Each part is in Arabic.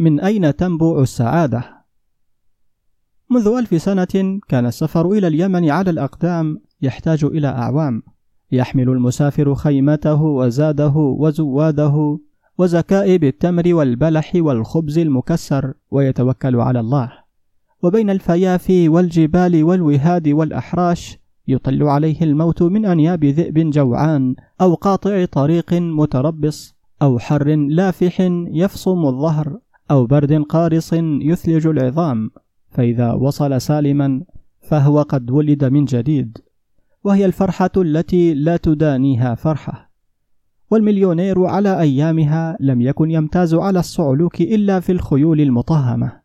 من أين تنبع السعادة؟ منذ ألف سنة كان السفر إلى اليمن على الأقدام يحتاج إلى أعوام. يحمل المسافر خيمته وزاده وزواده وزكائب التمر والبلح والخبز المكسر ويتوكل على الله. وبين الفيافي والجبال والوهاد والأحراش يطل عليه الموت من أنياب ذئب جوعان أو قاطع طريق متربص أو حر لافح يفصم الظهر. أو برد قارص يثلج العظام فإذا وصل سالما فهو قد ولد من جديد وهي الفرحة التي لا تدانيها فرحة. والمليونير على أيامها لم يكن يمتاز على الصعلوك إلا في الخيول المطهمة.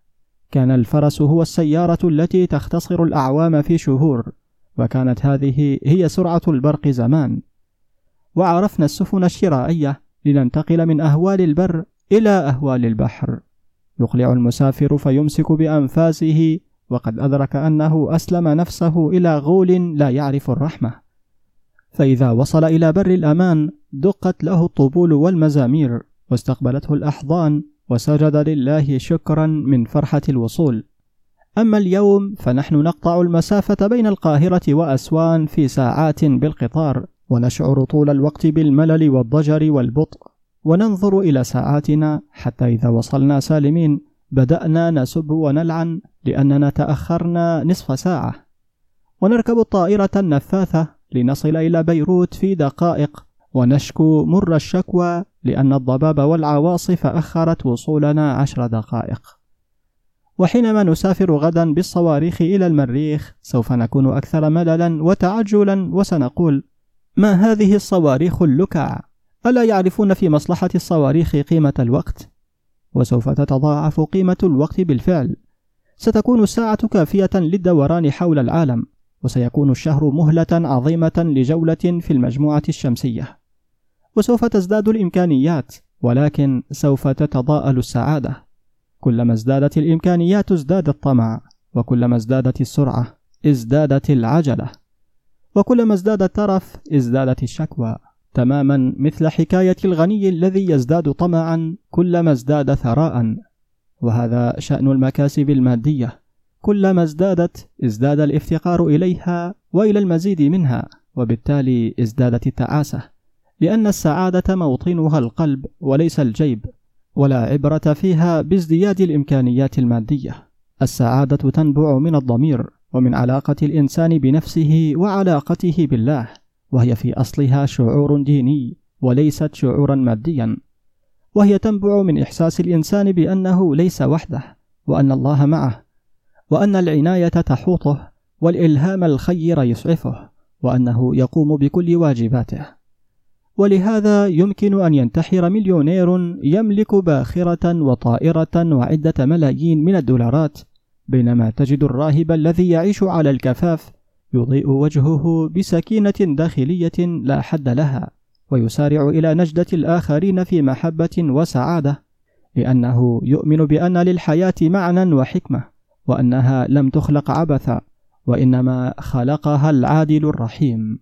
كان الفرس هو السيارة التي تختصر الأعوام في شهور وكانت هذه هي سرعة البرق زمان. وعرفنا السفن الشرائية لننتقل من أهوال البر إلى أهوال البحر. يقلع المسافر فيمسك بأنفاسه وقد أدرك أنه أسلم نفسه إلى غول لا يعرف الرحمة. فإذا وصل إلى بر الأمان دقت له الطبول والمزامير واستقبلته الأحضان وسجد لله شكرا من فرحة الوصول. أما اليوم فنحن نقطع المسافة بين القاهرة وأسوان في ساعات بالقطار ونشعر طول الوقت بالملل والضجر والبطء. وننظر إلى ساعاتنا حتى إذا وصلنا سالمين بدأنا نسب ونلعن لأننا تأخرنا نصف ساعة. ونركب الطائرة النفاثة لنصل إلى بيروت في دقائق ونشكو مر الشكوى لأن الضباب والعواصف أخرت وصولنا عشر دقائق. وحينما نسافر غدا بالصواريخ إلى المريخ سوف نكون أكثر مللا وتعجلا وسنقول ما هذه الصواريخ اللكع؟ ألا يعرفون في مصلحة الصواريخ قيمة الوقت؟ وسوف تتضاعف قيمة الوقت بالفعل. ستكون الساعة كافية للدوران حول العالم وسيكون الشهر مهلة عظيمة لجولة في المجموعة الشمسية. وسوف تزداد الإمكانيات ولكن سوف تتضاءل السعادة. كلما ازدادت الإمكانيات ازداد الطمع وكلما ازدادت السرعة ازدادت العجلة. وكلما ازداد الترف ازدادت الشكوى. تماما مثل حكاية الغني الذي يزداد طمعا كلما ازداد ثراء. وهذا شأن المكاسب المادية. كلما ازدادت ازداد الافتقار إليها وإلى المزيد منها وبالتالي ازدادت التعاسة. لأن السعادة موطنها القلب وليس الجيب ولا عبرة فيها بازدياد الإمكانيات المادية. السعادة تنبع من الضمير ومن علاقة الإنسان بنفسه وعلاقته بالله. وهي في أصلها شعور ديني وليست شعورا ماديا. وهي تنبع من إحساس الإنسان بأنه ليس وحده وأن الله معه وأن العناية تحوطه والإلهام الخير يسعفه وأنه يقوم بكل واجباته. ولهذا يمكن أن ينتحر مليونير يملك باخرة وطائرة وعدة ملايين من الدولارات بينما تجد الراهب الذي يعيش على الكفاف يضيء وجهه بسكينة داخلية لا حد لها ويسارع إلى نجدة الآخرين في محبة وسعادة لأنه يؤمن بأن للحياة معنى وحكمة وأنها لم تخلق عبثا وإنما خلقها العادل الرحيم.